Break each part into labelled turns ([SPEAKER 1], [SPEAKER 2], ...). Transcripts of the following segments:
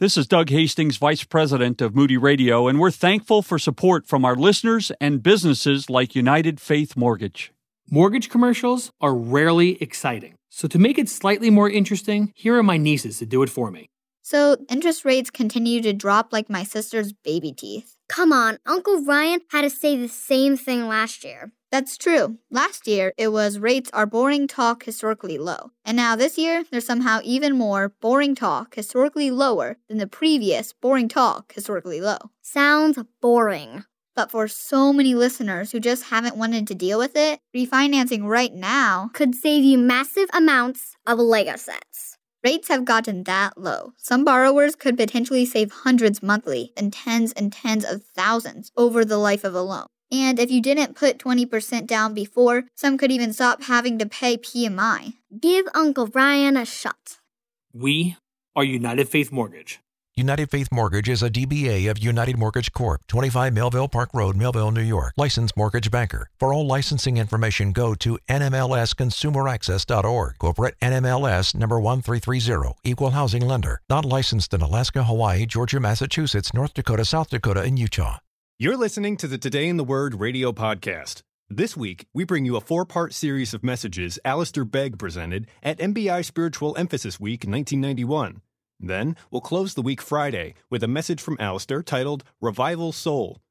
[SPEAKER 1] This is Doug Hastings, Vice President of Moody Radio, and we're thankful for support from our listeners and businesses like United Faith Mortgage.
[SPEAKER 2] Mortgage commercials are rarely exciting. So, to make it slightly more interesting, here are my nieces to do it for me.
[SPEAKER 3] So, interest rates continue to drop like my sister's baby teeth.
[SPEAKER 4] Come on, Uncle Ryan had to say the same thing last year.
[SPEAKER 3] That's true. Last year, it was rates are boring talk historically low. And now this year, there's somehow even more boring talk historically lower than the previous boring talk historically low.
[SPEAKER 4] Sounds boring.
[SPEAKER 3] But for so many listeners who just haven't wanted to deal with it, refinancing right now
[SPEAKER 4] could save you massive amounts of Lego sets.
[SPEAKER 3] Rates have gotten that low. Some borrowers could potentially save hundreds monthly and tens and tens of thousands over the life of a loan. And if you didn't put 20% down before, some could even stop having to pay PMI.
[SPEAKER 4] Give Uncle Ryan a shot.
[SPEAKER 2] We are United Faith Mortgage.
[SPEAKER 5] United Faith Mortgage is a DBA of United Mortgage Corp., 25 Melville Park Road, Melville, New York. Licensed mortgage banker. For all licensing information, go to nmlsconsumeraccess.org. Corporate NMLS number 1330. Equal housing lender. Not licensed in Alaska, Hawaii, Georgia, Massachusetts, North Dakota, South Dakota, and Utah.
[SPEAKER 6] You're listening to the Today in the Word radio podcast. This week, we bring you a four part series of messages Alistair Begg presented at MBI Spiritual Emphasis Week 1991. Then, we'll close the week Friday with a message from Alistair titled Revival Soul.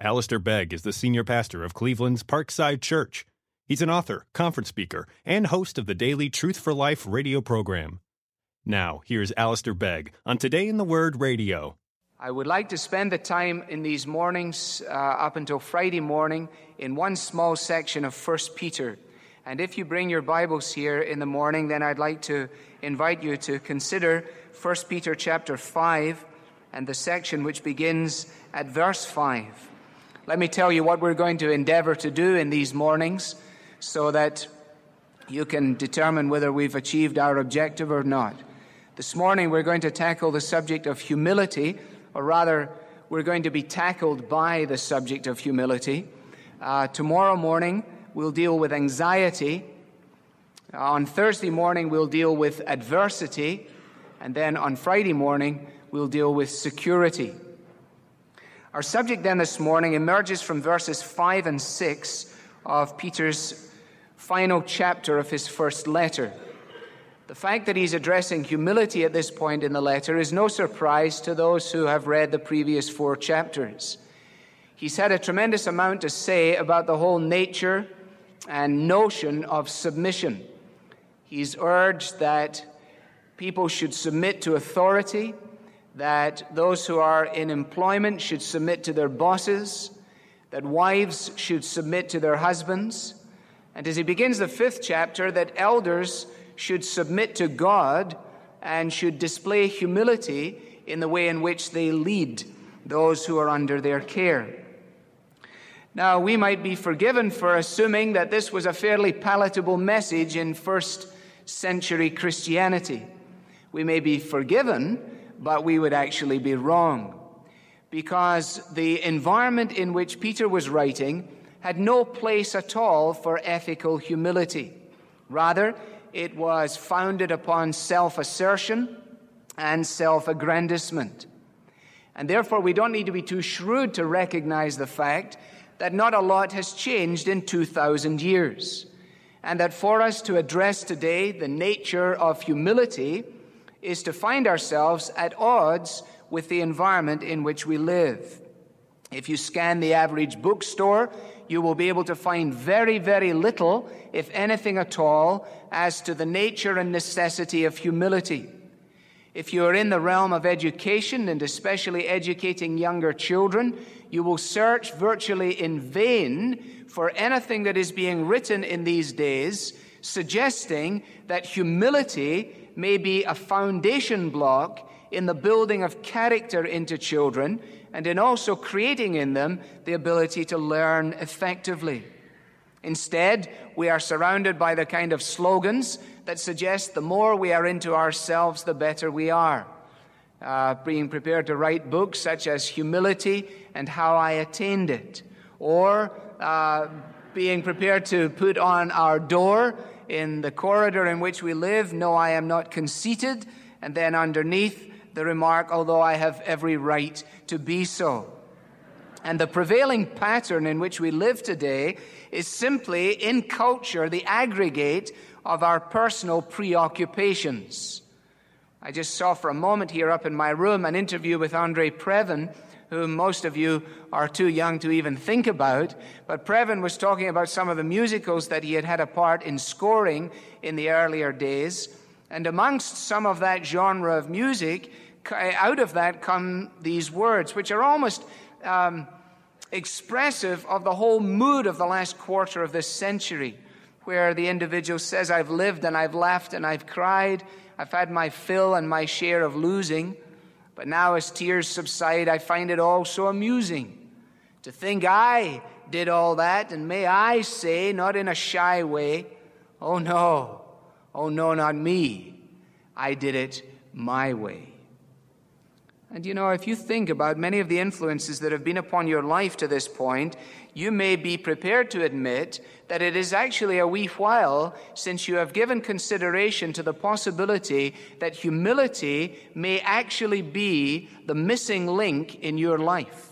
[SPEAKER 6] Alistair Begg is the senior pastor of Cleveland's Parkside Church. He's an author, conference speaker, and host of the daily Truth for Life radio program. Now, here's Alistair Begg on Today in the Word radio.
[SPEAKER 7] I would like to spend the time in these mornings uh, up until Friday morning in one small section of 1 Peter. And if you bring your Bibles here in the morning, then I'd like to invite you to consider 1 Peter chapter 5 and the section which begins at verse 5. Let me tell you what we're going to endeavor to do in these mornings so that you can determine whether we've achieved our objective or not. This morning we're going to tackle the subject of humility or rather, we're going to be tackled by the subject of humility. Uh, tomorrow morning, we'll deal with anxiety. Uh, on Thursday morning, we'll deal with adversity. And then on Friday morning, we'll deal with security. Our subject then this morning emerges from verses 5 and 6 of Peter's final chapter of his first letter. The fact that he's addressing humility at this point in the letter is no surprise to those who have read the previous four chapters. He's had a tremendous amount to say about the whole nature and notion of submission. He's urged that people should submit to authority, that those who are in employment should submit to their bosses, that wives should submit to their husbands. And as he begins the fifth chapter, that elders should submit to God and should display humility in the way in which they lead those who are under their care. Now, we might be forgiven for assuming that this was a fairly palatable message in first century Christianity. We may be forgiven, but we would actually be wrong. Because the environment in which Peter was writing had no place at all for ethical humility. Rather, it was founded upon self assertion and self aggrandizement. And therefore, we don't need to be too shrewd to recognize the fact that not a lot has changed in 2,000 years. And that for us to address today the nature of humility is to find ourselves at odds with the environment in which we live. If you scan the average bookstore, you will be able to find very, very little, if anything at all, as to the nature and necessity of humility. If you are in the realm of education, and especially educating younger children, you will search virtually in vain for anything that is being written in these days suggesting that humility may be a foundation block in the building of character into children and in also creating in them the ability to learn effectively. Instead, we are surrounded by the kind of slogans that suggest the more we are into ourselves, the better we are. Uh, being prepared to write books such as Humility and How I Attained It, or uh, being prepared to put on our door in the corridor in which we live, No, I am not conceited, and then underneath, the remark, although I have every right to be so. And the prevailing pattern in which we live today is simply, in culture, the aggregate of our personal preoccupations. I just saw for a moment here up in my room an interview with Andre Previn, whom most of you are too young to even think about. But Previn was talking about some of the musicals that he had had a part in scoring in the earlier days. And amongst some of that genre of music, out of that come these words, which are almost um, expressive of the whole mood of the last quarter of this century, where the individual says, I've lived and I've laughed and I've cried, I've had my fill and my share of losing, but now as tears subside, I find it all so amusing to think I did all that, and may I say, not in a shy way, oh no, oh no, not me. I did it my way. And you know, if you think about many of the influences that have been upon your life to this point, you may be prepared to admit that it is actually a wee while since you have given consideration to the possibility that humility may actually be the missing link in your life.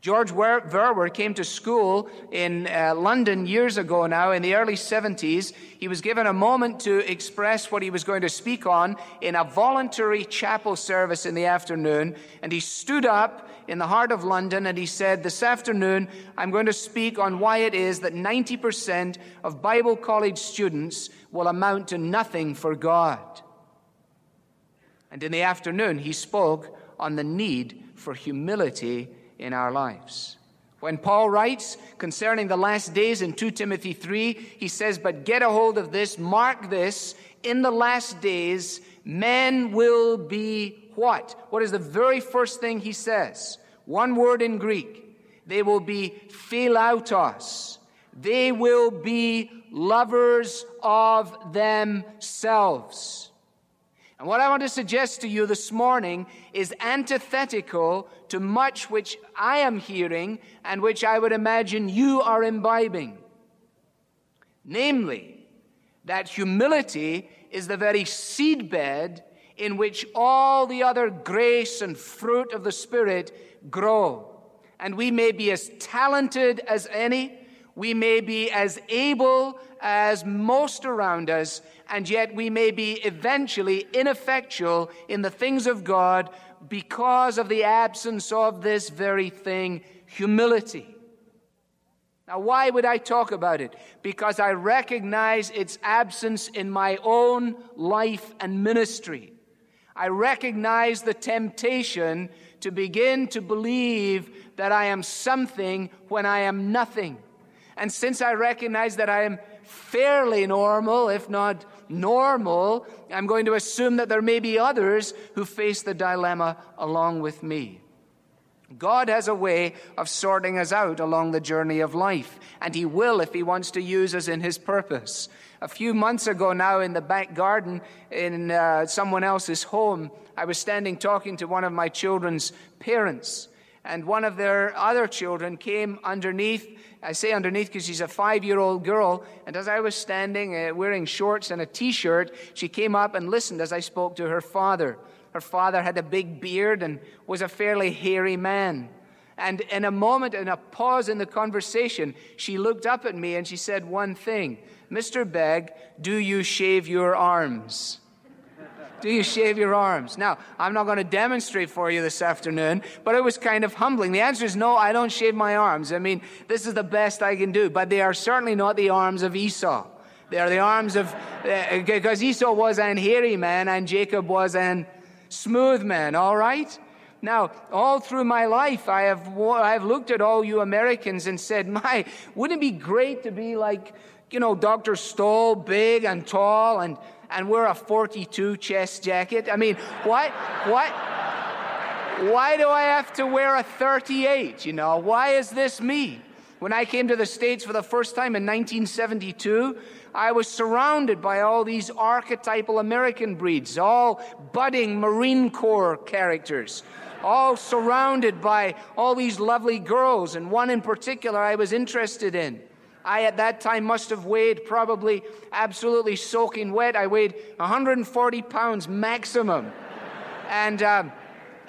[SPEAKER 7] George Verwer came to school in uh, London years ago now, in the early 70s. He was given a moment to express what he was going to speak on in a voluntary chapel service in the afternoon. And he stood up in the heart of London and he said, This afternoon, I'm going to speak on why it is that 90% of Bible college students will amount to nothing for God. And in the afternoon, he spoke on the need for humility in our lives. When Paul writes concerning the last days in 2 Timothy 3, he says, But get a hold of this, mark this, in the last days, men will be what? What is the very first thing he says? One word in Greek. They will be philautos. They will be lovers of themselves. And what I want to suggest to you this morning is antithetical to much which I am hearing and which I would imagine you are imbibing. Namely, that humility is the very seedbed in which all the other grace and fruit of the Spirit grow. And we may be as talented as any, we may be as able as most around us, and yet we may be eventually ineffectual in the things of God because of the absence of this very thing, humility. Now, why would I talk about it? Because I recognize its absence in my own life and ministry. I recognize the temptation to begin to believe that I am something when I am nothing. And since I recognize that I am fairly normal, if not normal, I'm going to assume that there may be others who face the dilemma along with me. God has a way of sorting us out along the journey of life, and He will if He wants to use us in His purpose. A few months ago now, in the back garden in uh, someone else's home, I was standing talking to one of my children's parents, and one of their other children came underneath I say underneath because she's a five year old girl. And as I was standing uh, wearing shorts and a t shirt, she came up and listened as I spoke to her father. Her father had a big beard and was a fairly hairy man. And in a moment, in a pause in the conversation, she looked up at me and she said one thing Mr. Begg, do you shave your arms? Do you shave your arms? Now, I'm not going to demonstrate for you this afternoon, but it was kind of humbling. The answer is no, I don't shave my arms. I mean, this is the best I can do, but they are certainly not the arms of Esau. They are the arms of, eh, eh, because Esau was an hairy man and Jacob was an smooth man, all right? Now, all through my life, I have, I have looked at all you Americans and said, my, wouldn't it be great to be like, you know, Dr. Stoll, big and tall and and wear a 42 chest jacket? I mean, what? What? Why do I have to wear a 38? You know, why is this me? When I came to the States for the first time in 1972, I was surrounded by all these archetypal American breeds, all budding Marine Corps characters, all surrounded by all these lovely girls, and one in particular I was interested in. I, at that time, must have weighed probably absolutely soaking wet. I weighed 140 pounds maximum. And um,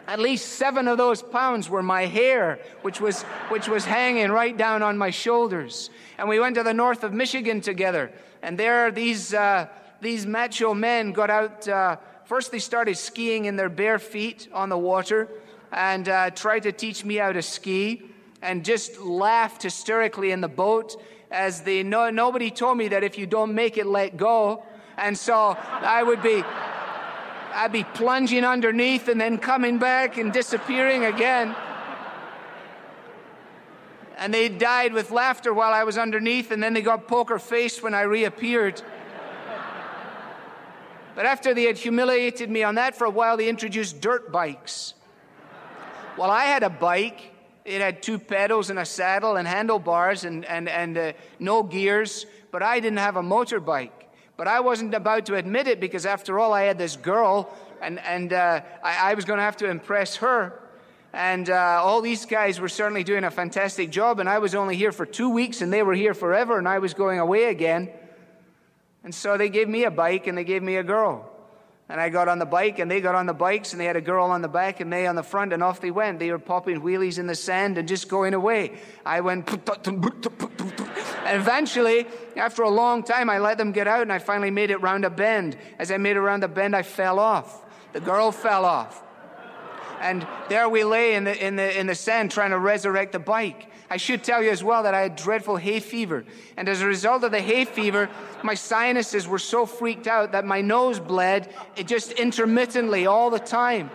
[SPEAKER 7] at least seven of those pounds were my hair, which was, which was hanging right down on my shoulders. And we went to the north of Michigan together. And there, these, uh, these macho men got out. Uh, first, they started skiing in their bare feet on the water and uh, tried to teach me how to ski and just laughed hysterically in the boat as the no, nobody told me that if you don't make it, let go. And so I would be, I'd be plunging underneath and then coming back and disappearing again. And they died with laughter while I was underneath, and then they got poker faced when I reappeared. But after they had humiliated me on that for a while, they introduced dirt bikes. Well, I had a bike. It had two pedals and a saddle and handlebars and, and, and uh, no gears, but I didn't have a motorbike. But I wasn't about to admit it because, after all, I had this girl and, and uh, I, I, was going to have to impress her. And uh, all these guys were certainly doing a fantastic job, and I was only here for two weeks, and they were here forever, and I was going away again. And so they gave me a bike and they gave me a girl. And I got on the bike, and they got on the bikes, and they had a girl on the back and they on the front, and off they went. They were popping wheelies in the sand and just going away. I went. And eventually, after a long time, I let them get out and I finally made it round a bend. As I made it round the bend, I fell off. The girl fell off. And there we lay in the, in the, in the sand trying to resurrect the bike. I should tell you as well that I had dreadful hay fever. And as a result of the hay fever, my sinuses were so freaked out that my nose bled it just intermittently all the time.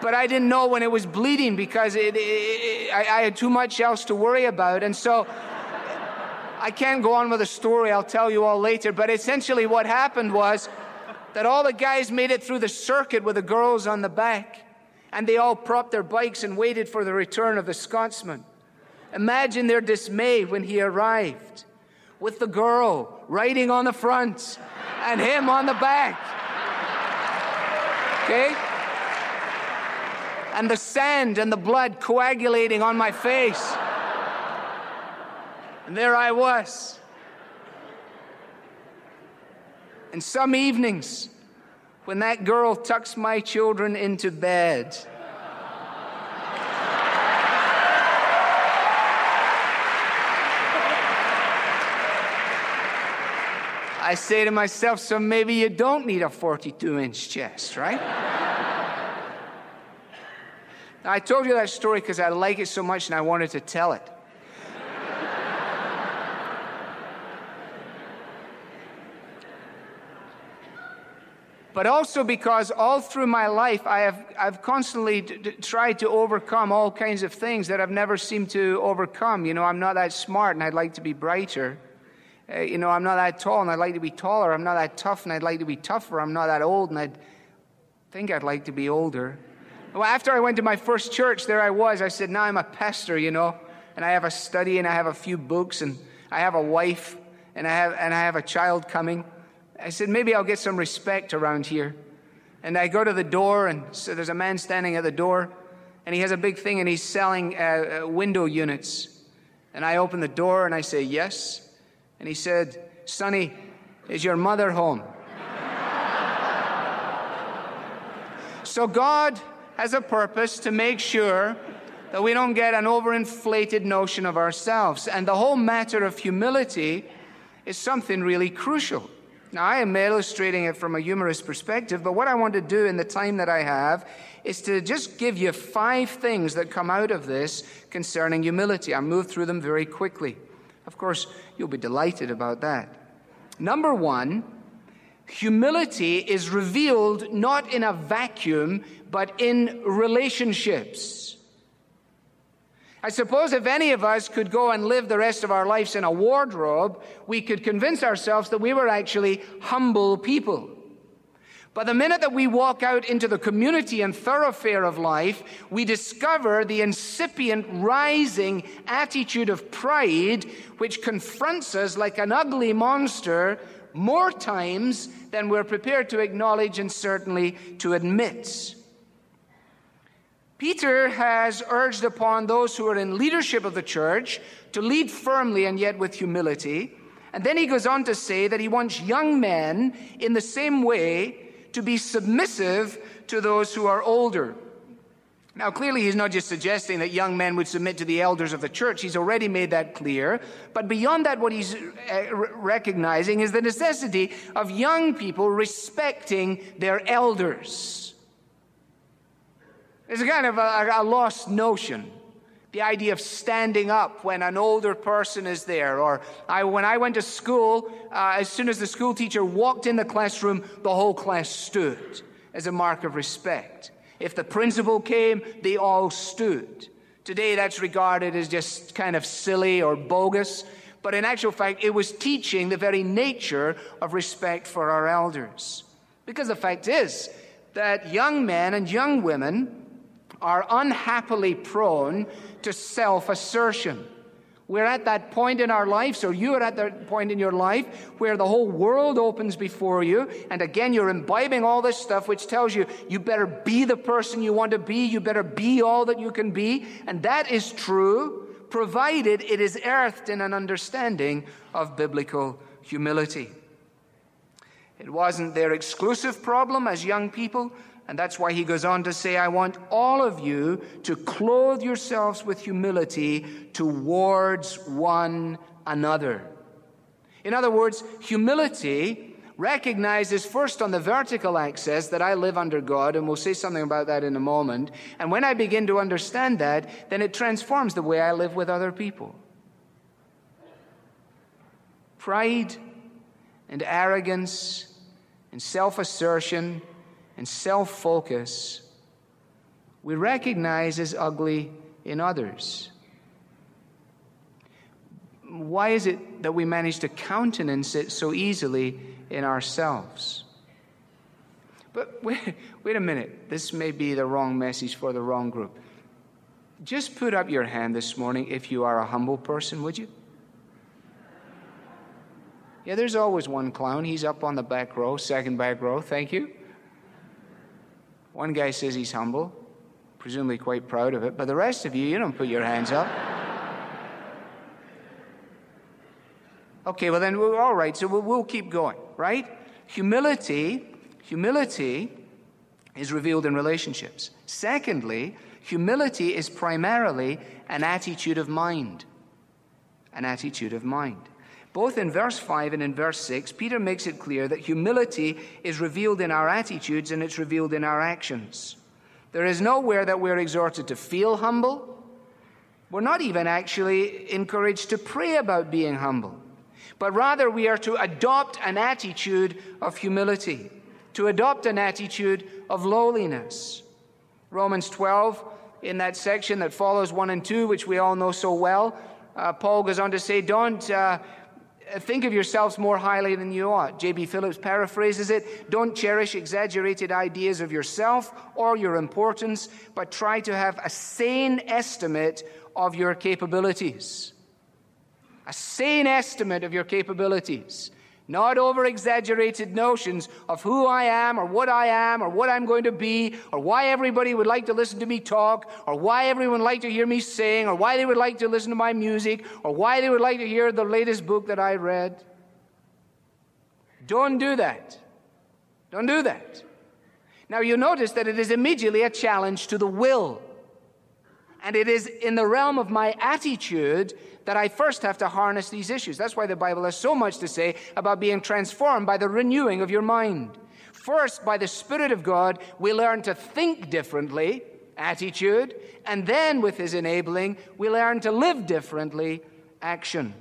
[SPEAKER 7] But I didn't know when it was bleeding because it, it, it, I, I had too much else to worry about. And so I can't go on with the story, I'll tell you all later. But essentially, what happened was that all the guys made it through the circuit with the girls on the back, and they all propped their bikes and waited for the return of the Scotsman. Imagine their dismay when he arrived with the girl riding on the front and him on the back. Okay? And the sand and the blood coagulating on my face. And there I was. And some evenings, when that girl tucks my children into bed, I say to myself, so maybe you don't need a 42 inch chest, right? I told you that story because I like it so much and I wanted to tell it. But also because all through my life I have I've constantly d- d- tried to overcome all kinds of things that I've never seemed to overcome. You know, I'm not that smart and I'd like to be brighter. Uh, you know, I'm not that tall and I'd like to be taller. I'm not that tough and I'd like to be tougher. I'm not that old and I'd think I'd like to be older. Well, after I went to my first church, there I was. I said, now I'm a pastor, you know, and I have a study and I have a few books and I have a wife and I have, and I have a child coming. I said, maybe I'll get some respect around here. And I go to the door, and so there's a man standing at the door, and he has a big thing, and he's selling uh, uh, window units. And I open the door, and I say, Yes. And he said, Sonny, is your mother home? so God has a purpose to make sure that we don't get an overinflated notion of ourselves. And the whole matter of humility is something really crucial. Now, I am illustrating it from a humorous perspective, but what I want to do in the time that I have is to just give you five things that come out of this concerning humility. I'll move through them very quickly. Of course, you'll be delighted about that. Number one, humility is revealed not in a vacuum, but in relationships. I suppose if any of us could go and live the rest of our lives in a wardrobe, we could convince ourselves that we were actually humble people. But the minute that we walk out into the community and thoroughfare of life, we discover the incipient rising attitude of pride, which confronts us like an ugly monster more times than we're prepared to acknowledge and certainly to admit. Peter has urged upon those who are in leadership of the church to lead firmly and yet with humility. And then he goes on to say that he wants young men in the same way to be submissive to those who are older. Now, clearly, he's not just suggesting that young men would submit to the elders of the church. He's already made that clear. But beyond that, what he's uh, recognizing is the necessity of young people respecting their elders. It's a kind of a, a lost notion. The idea of standing up when an older person is there. Or I, when I went to school, uh, as soon as the school teacher walked in the classroom, the whole class stood as a mark of respect. If the principal came, they all stood. Today, that's regarded as just kind of silly or bogus, but in actual fact, it was teaching the very nature of respect for our elders. Because the fact is that young men and young women are unhappily prone to self assertion. We're at that point in our lives, or you are at that point in your life, where the whole world opens before you. And again, you're imbibing all this stuff which tells you you better be the person you want to be. You better be all that you can be. And that is true, provided it is earthed in an understanding of biblical humility. It wasn't their exclusive problem as young people, and that's why he goes on to say, I want all of you to clothe yourselves with humility towards one another. In other words, humility recognizes first on the vertical axis that I live under God, and we'll say something about that in a moment. And when I begin to understand that, then it transforms the way I live with other people. Pride and arrogance and self assertion and self focus we recognize as ugly in others. Why is it that we manage to countenance it so easily in ourselves? But wait, wait a minute, this may be the wrong message for the wrong group. Just put up your hand this morning if you are a humble person, would you? Yeah, there's always one clown. He's up on the back row, second back row. Thank you. One guy says he's humble, presumably quite proud of it, but the rest of you, you don't put your hands up. Okay, well then, we're all right, so we'll, we'll keep going, right? Humility, humility is revealed in relationships. Secondly, humility is primarily an attitude of mind. An attitude of mind. Both in verse 5 and in verse 6, Peter makes it clear that humility is revealed in our attitudes and it's revealed in our actions. There is nowhere that we're exhorted to feel humble. We're not even actually encouraged to pray about being humble, but rather we are to adopt an attitude of humility, to adopt an attitude of lowliness. Romans 12, in that section that follows 1 and 2, which we all know so well, uh, Paul goes on to say, Don't. Uh, think of yourselves more highly than you ought. J.B. Phillips paraphrases it Don't cherish exaggerated ideas of yourself or your importance, but try to have a sane estimate of your capabilities. A sane estimate of your capabilities not over exaggerated notions of who I am or what I am or what I'm going to be or why everybody would like to listen to me talk or why everyone would like to hear me sing or why they would like to listen to my music or why they would like to hear the latest book that I read. Don't do that. Don't do that. Now you notice that it is immediately a challenge to the will. And it is in the realm of my attitude that I first have to harness these issues. That's why the Bible has so much to say about being transformed by the renewing of your mind. First, by the Spirit of God, we learn to think differently, attitude, and then with His enabling, we learn to live differently, action.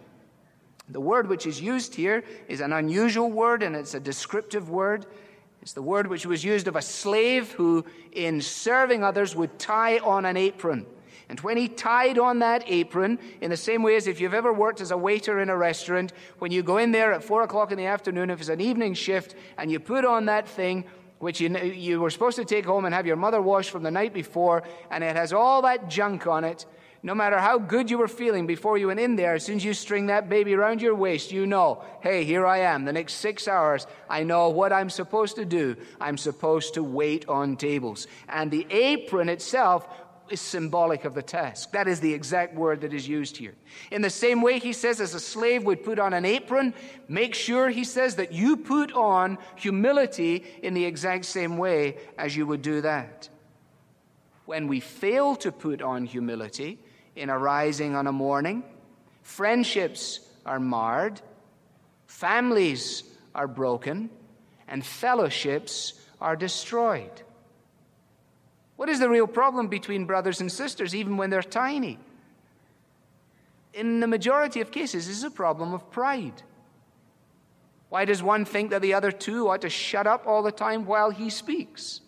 [SPEAKER 7] The word which is used here is an unusual word and it's a descriptive word. It's the word which was used of a slave who, in serving others, would tie on an apron. And when he tied on that apron, in the same way as if you've ever worked as a waiter in a restaurant, when you go in there at four o'clock in the afternoon, if it's an evening shift, and you put on that thing, which you, you were supposed to take home and have your mother wash from the night before, and it has all that junk on it, no matter how good you were feeling before you went in there, as soon as you string that baby around your waist, you know, hey, here I am. The next six hours, I know what I'm supposed to do. I'm supposed to wait on tables. And the apron itself is symbolic of the task. That is the exact word that is used here. In the same way, he says, as a slave would put on an apron, make sure, he says, that you put on humility in the exact same way as you would do that. When we fail to put on humility in arising on a morning, friendships are marred, families are broken, and fellowships are destroyed. What is the real problem between brothers and sisters, even when they're tiny? In the majority of cases, this is a problem of pride. Why does one think that the other two ought to shut up all the time while he speaks?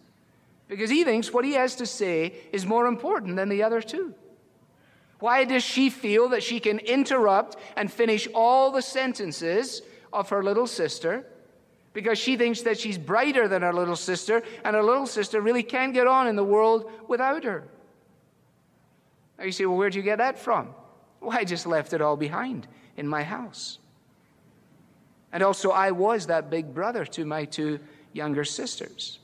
[SPEAKER 7] Because he thinks what he has to say is more important than the other two. Why does she feel that she can interrupt and finish all the sentences of her little sister because she thinks that she's brighter than her little sister, and her little sister really can't get on in the world without her. Now you say, well, where'd you get that from? Well, I just left it all behind in my house. And also, I was that big brother to my two younger sisters.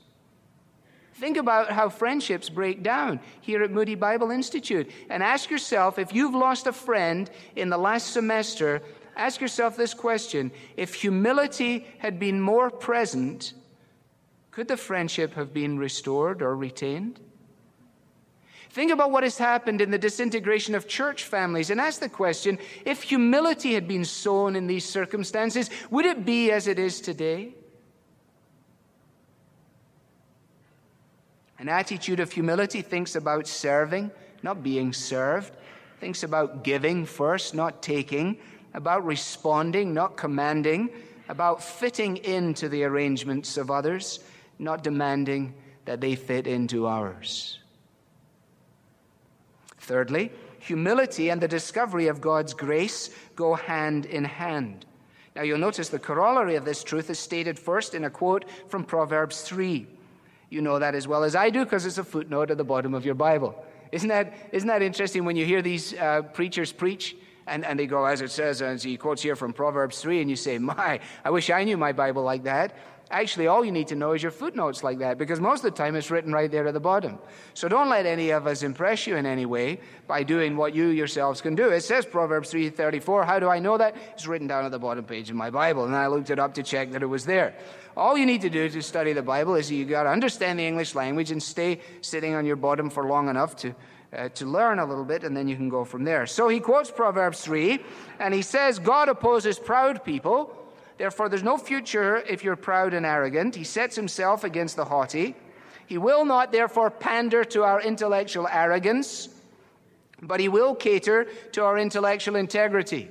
[SPEAKER 7] Think about how friendships break down here at Moody Bible Institute and ask yourself if you've lost a friend in the last semester ask yourself this question if humility had been more present, could the friendship have been restored or retained? Think about what has happened in the disintegration of church families and ask the question if humility had been sown in these circumstances, would it be as it is today? An attitude of humility thinks about serving, not being served, thinks about giving first, not taking, about responding, not commanding, about fitting into the arrangements of others, not demanding that they fit into ours. Thirdly, humility and the discovery of God's grace go hand in hand. Now, you'll notice the corollary of this truth is stated first in a quote from Proverbs 3. You know that as well as I do because it's a footnote at the bottom of your Bible. Isn't that, isn't that interesting when you hear these uh, preachers preach? And, and they go, as it says, as he quotes here from Proverbs 3, and you say, My, I wish I knew my Bible like that. Actually, all you need to know is your footnotes like that, because most of the time it's written right there at the bottom. So don't let any of us impress you in any way by doing what you yourselves can do. It says Proverbs 3:34. How do I know that? It's written down at the bottom page of my Bible, and I looked it up to check that it was there. All you need to do to study the Bible is you got to understand the English language and stay sitting on your bottom for long enough to uh, to learn a little bit, and then you can go from there. So he quotes Proverbs 3, and he says, God opposes proud people. Therefore, there's no future if you're proud and arrogant. He sets himself against the haughty. He will not, therefore, pander to our intellectual arrogance, but he will cater to our intellectual integrity.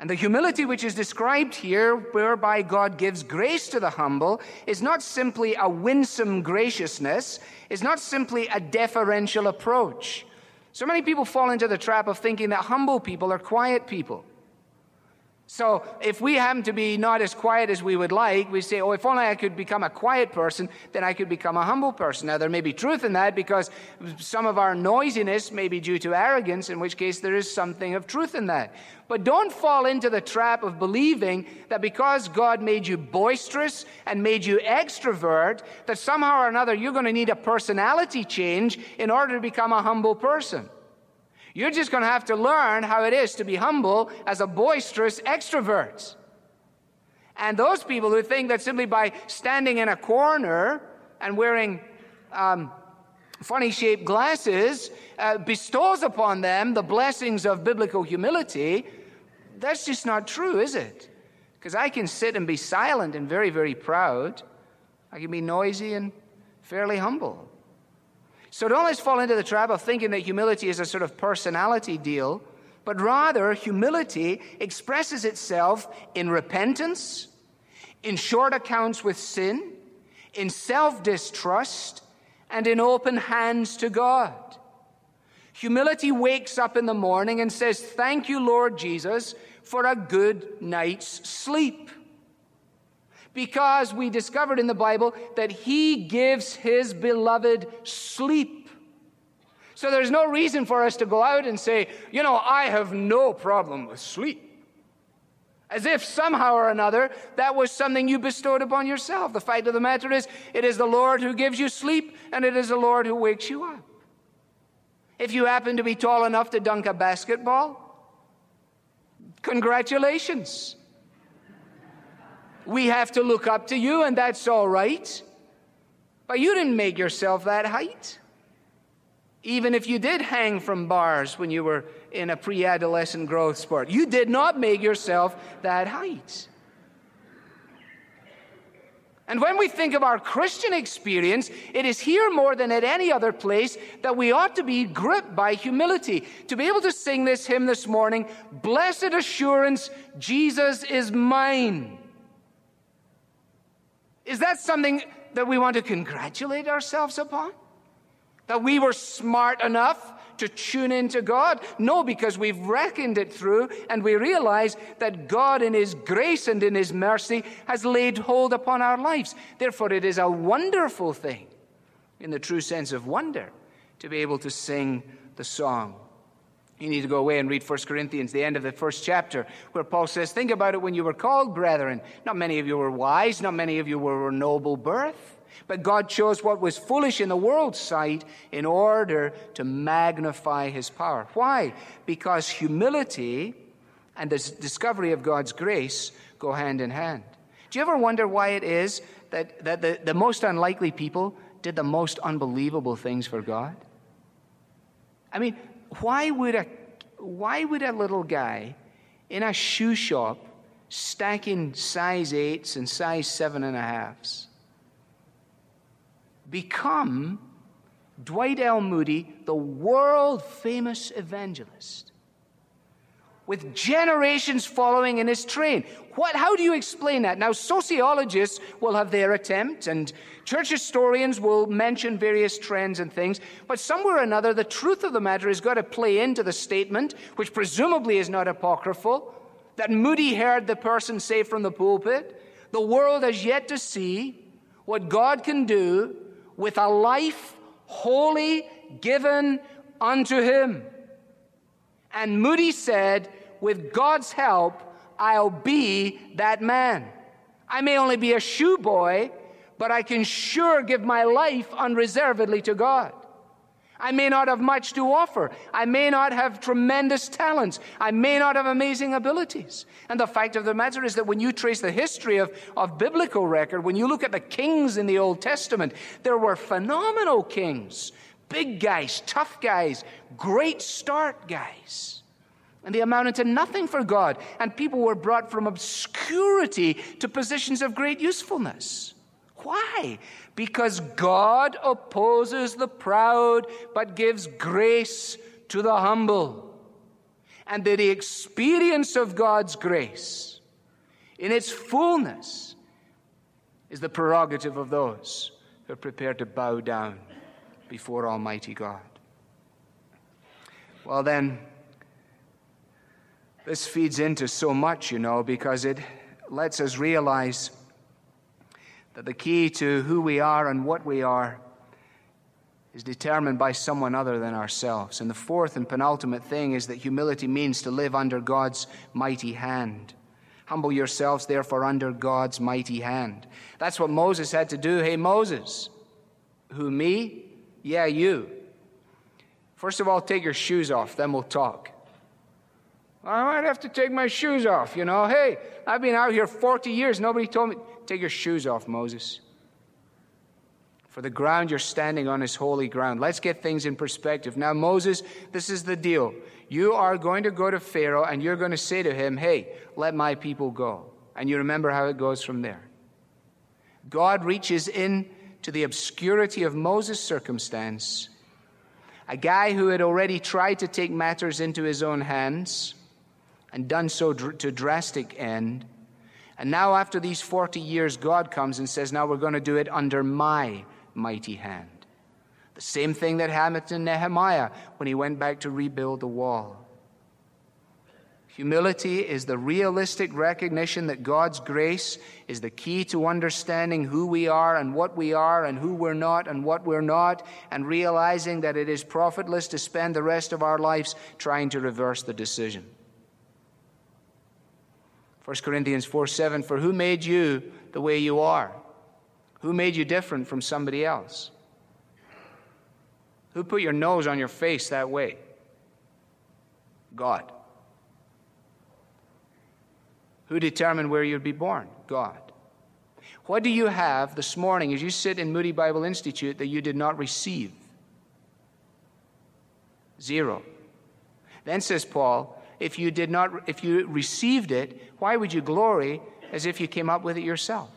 [SPEAKER 7] And the humility which is described here, whereby God gives grace to the humble, is not simply a winsome graciousness, is not simply a deferential approach. So many people fall into the trap of thinking that humble people are quiet people. So if we happen to be not as quiet as we would like, we say, oh, if only I could become a quiet person, then I could become a humble person. Now, there may be truth in that because some of our noisiness may be due to arrogance, in which case there is something of truth in that. But don't fall into the trap of believing that because God made you boisterous and made you extrovert, that somehow or another you're going to need a personality change in order to become a humble person. You're just going to have to learn how it is to be humble as a boisterous extrovert. And those people who think that simply by standing in a corner and wearing um, funny shaped glasses uh, bestows upon them the blessings of biblical humility, that's just not true, is it? Because I can sit and be silent and very, very proud. I can be noisy and fairly humble. So don't let's fall into the trap of thinking that humility is a sort of personality deal, but rather humility expresses itself in repentance, in short accounts with sin, in self distrust, and in open hands to God. Humility wakes up in the morning and says, Thank you, Lord Jesus, for a good night's sleep because we discovered in the Bible that He gives His beloved sleep. So there's no reason for us to go out and say, you know, I have no problem with sleep. As if somehow or another that was something you bestowed upon yourself. The fact of the matter is, it is the Lord who gives you sleep, and it is the Lord who wakes you up. If you happen to be tall enough to dunk a basketball, congratulations. We have to look up to you, and that's all right. But you didn't make yourself that height. Even if you did hang from bars when you were in a pre adolescent growth spurt, you did not make yourself that height. And when we think of our Christian experience, it is here more than at any other place that we ought to be gripped by humility. To be able to sing this hymn this morning, Blessed Assurance, Jesus is mine. Is that something that we want to congratulate ourselves upon? That we were smart enough to tune into God? No, because we've reckoned it through and we realize that God, in His grace and in His mercy, has laid hold upon our lives. Therefore, it is a wonderful thing, in the true sense of wonder, to be able to sing the song. You need to go away and read 1 Corinthians, the end of the first chapter, where Paul says, Think about it when you were called brethren. Not many of you were wise, not many of you were of noble birth. But God chose what was foolish in the world's sight in order to magnify his power. Why? Because humility and the discovery of God's grace go hand in hand. Do you ever wonder why it is that, that the, the most unlikely people did the most unbelievable things for God? I mean, why would a, why would a little guy in a shoe shop stacking size eights and size seven and a halves become Dwight L. Moody, the world famous evangelist, with generations following in his train. What, how do you explain that? Now, sociologists will have their attempt, and church historians will mention various trends and things, but somewhere or another, the truth of the matter has got to play into the statement, which presumably is not apocryphal, that Moody heard the person say from the pulpit. The world has yet to see what God can do with a life wholly given unto him. And Moody said, with God's help, I'll be that man. I may only be a shoe boy, but I can sure give my life unreservedly to God. I may not have much to offer. I may not have tremendous talents. I may not have amazing abilities. And the fact of the matter is that when you trace the history of, of biblical record, when you look at the kings in the Old Testament, there were phenomenal kings. Big guys, tough guys, great start guys. And they amounted to nothing for God. And people were brought from obscurity to positions of great usefulness. Why? Because God opposes the proud but gives grace to the humble. And that the experience of God's grace in its fullness is the prerogative of those who are prepared to bow down before Almighty God. Well, then, this feeds into so much, you know, because it lets us realize that the key to who we are and what we are is determined by someone other than ourselves. And the fourth and penultimate thing is that humility means to live under God's mighty hand. Humble yourselves, therefore, under God's mighty hand. That's what Moses had to do. Hey, Moses. Who, me? Yeah, you. First of all, take your shoes off, then we'll talk. I might have to take my shoes off, you know. Hey, I've been out here 40 years. Nobody told me. Take your shoes off, Moses. For the ground you're standing on is holy ground. Let's get things in perspective. Now, Moses, this is the deal. You are going to go to Pharaoh and you're going to say to him, Hey, let my people go. And you remember how it goes from there. God reaches in to the obscurity of Moses' circumstance. A guy who had already tried to take matters into his own hands and done so to drastic end and now, after these 40 years, God comes and says, Now we're going to do it under my mighty hand. The same thing that happened to Nehemiah when he went back to rebuild the wall. Humility is the realistic recognition that God's grace is the key to understanding who we are and what we are and who we're not and what we're not, and realizing that it is profitless to spend the rest of our lives trying to reverse the decision. 1 Corinthians 4 7, for who made you the way you are? Who made you different from somebody else? Who put your nose on your face that way? God. Who determined where you'd be born? God. What do you have this morning as you sit in Moody Bible Institute that you did not receive? Zero. Then says Paul, if you did not if you received it, why would you glory as if you came up with it yourself?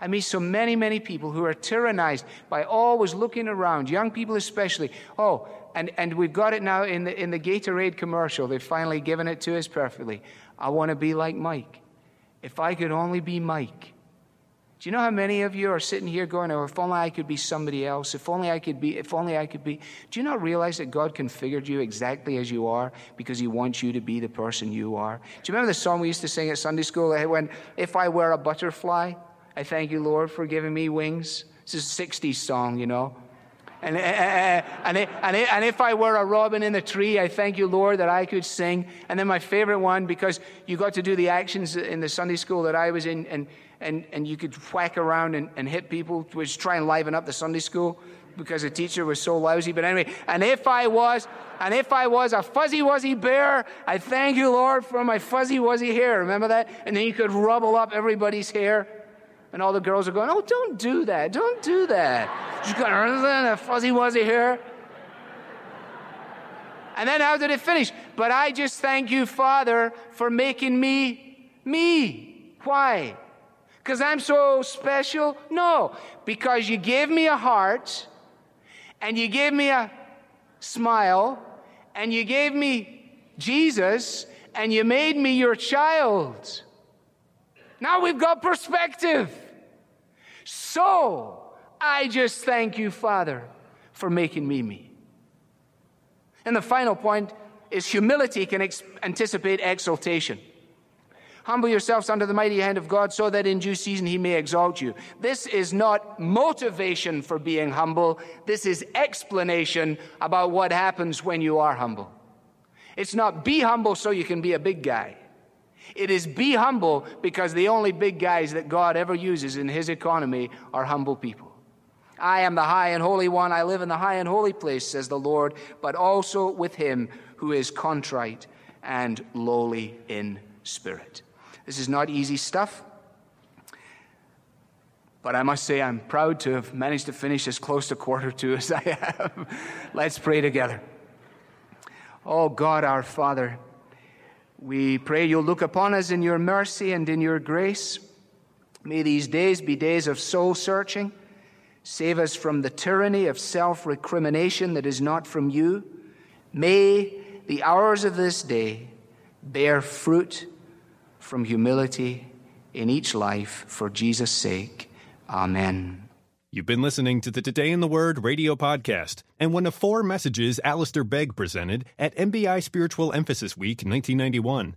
[SPEAKER 7] I meet so many, many people who are tyrannized by always looking around, young people especially. Oh, and, and we've got it now in the, in the Gatorade commercial. They've finally given it to us perfectly. I want to be like Mike. If I could only be Mike. Do you know how many of you are sitting here going, oh, if only I could be somebody else, if only I could be, if only I could be. Do you not realize that God configured you exactly as you are because He wants you to be the person you are? Do you remember the song we used to sing at Sunday school when, if I were a butterfly, I thank you, Lord, for giving me wings? This is a 60s song, you know. And, and, and, and if I were a robin in the tree, I thank you, Lord, that I could sing. And then my favorite one, because you got to do the actions in the Sunday school that I was in, and, and, and you could whack around and, and hit people, which try and liven up the Sunday school because the teacher was so lousy. But anyway, and if I was, and if I was a fuzzy wuzzy bear, I thank you, Lord, for my fuzzy wuzzy hair. Remember that? And then you could rubble up everybody's hair. And all the girls are going, Oh, don't do that. Don't do that. She's going, a fuzzy wuzzy hair. And then how did it finish? But I just thank you, Father, for making me me. Why? Because I'm so special? No, because you gave me a heart, and you gave me a smile, and you gave me Jesus, and you made me your child. Now we've got perspective. So I just thank you, Father, for making me me. And the final point is humility can ex- anticipate exaltation. Humble yourselves under the mighty hand of God so that in due season he may exalt you. This is not motivation for being humble. This is explanation about what happens when you are humble. It's not be humble so you can be a big guy. It is be humble because the only big guys that God ever uses in his economy are humble people. I am the high and holy one. I live in the high and holy place, says the Lord, but also with him who is contrite and lowly in spirit. This is not easy stuff, but I must say I'm proud to have managed to finish as close to quarter to as I have. Let's pray together. Oh God, our Father. We pray you'll look upon us in your mercy and in your grace. May these days be days of soul searching. Save us from the tyranny of self recrimination that is not from you. May the hours of this day bear fruit from humility in each life for Jesus' sake. Amen.
[SPEAKER 6] You've been listening to the Today in the Word radio podcast and one of four messages Alistair Begg presented at MBI Spiritual Emphasis Week 1991.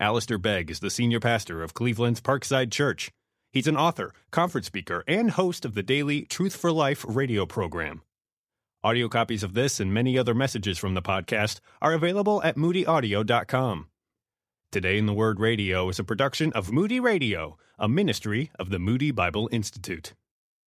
[SPEAKER 6] Alistair Begg is the senior pastor of Cleveland's Parkside Church. He's an author, conference speaker, and host of the daily Truth for Life radio program. Audio copies of this and many other messages from the podcast are available at moodyaudio.com. Today in the Word Radio is a production of Moody Radio, a ministry of the Moody Bible Institute.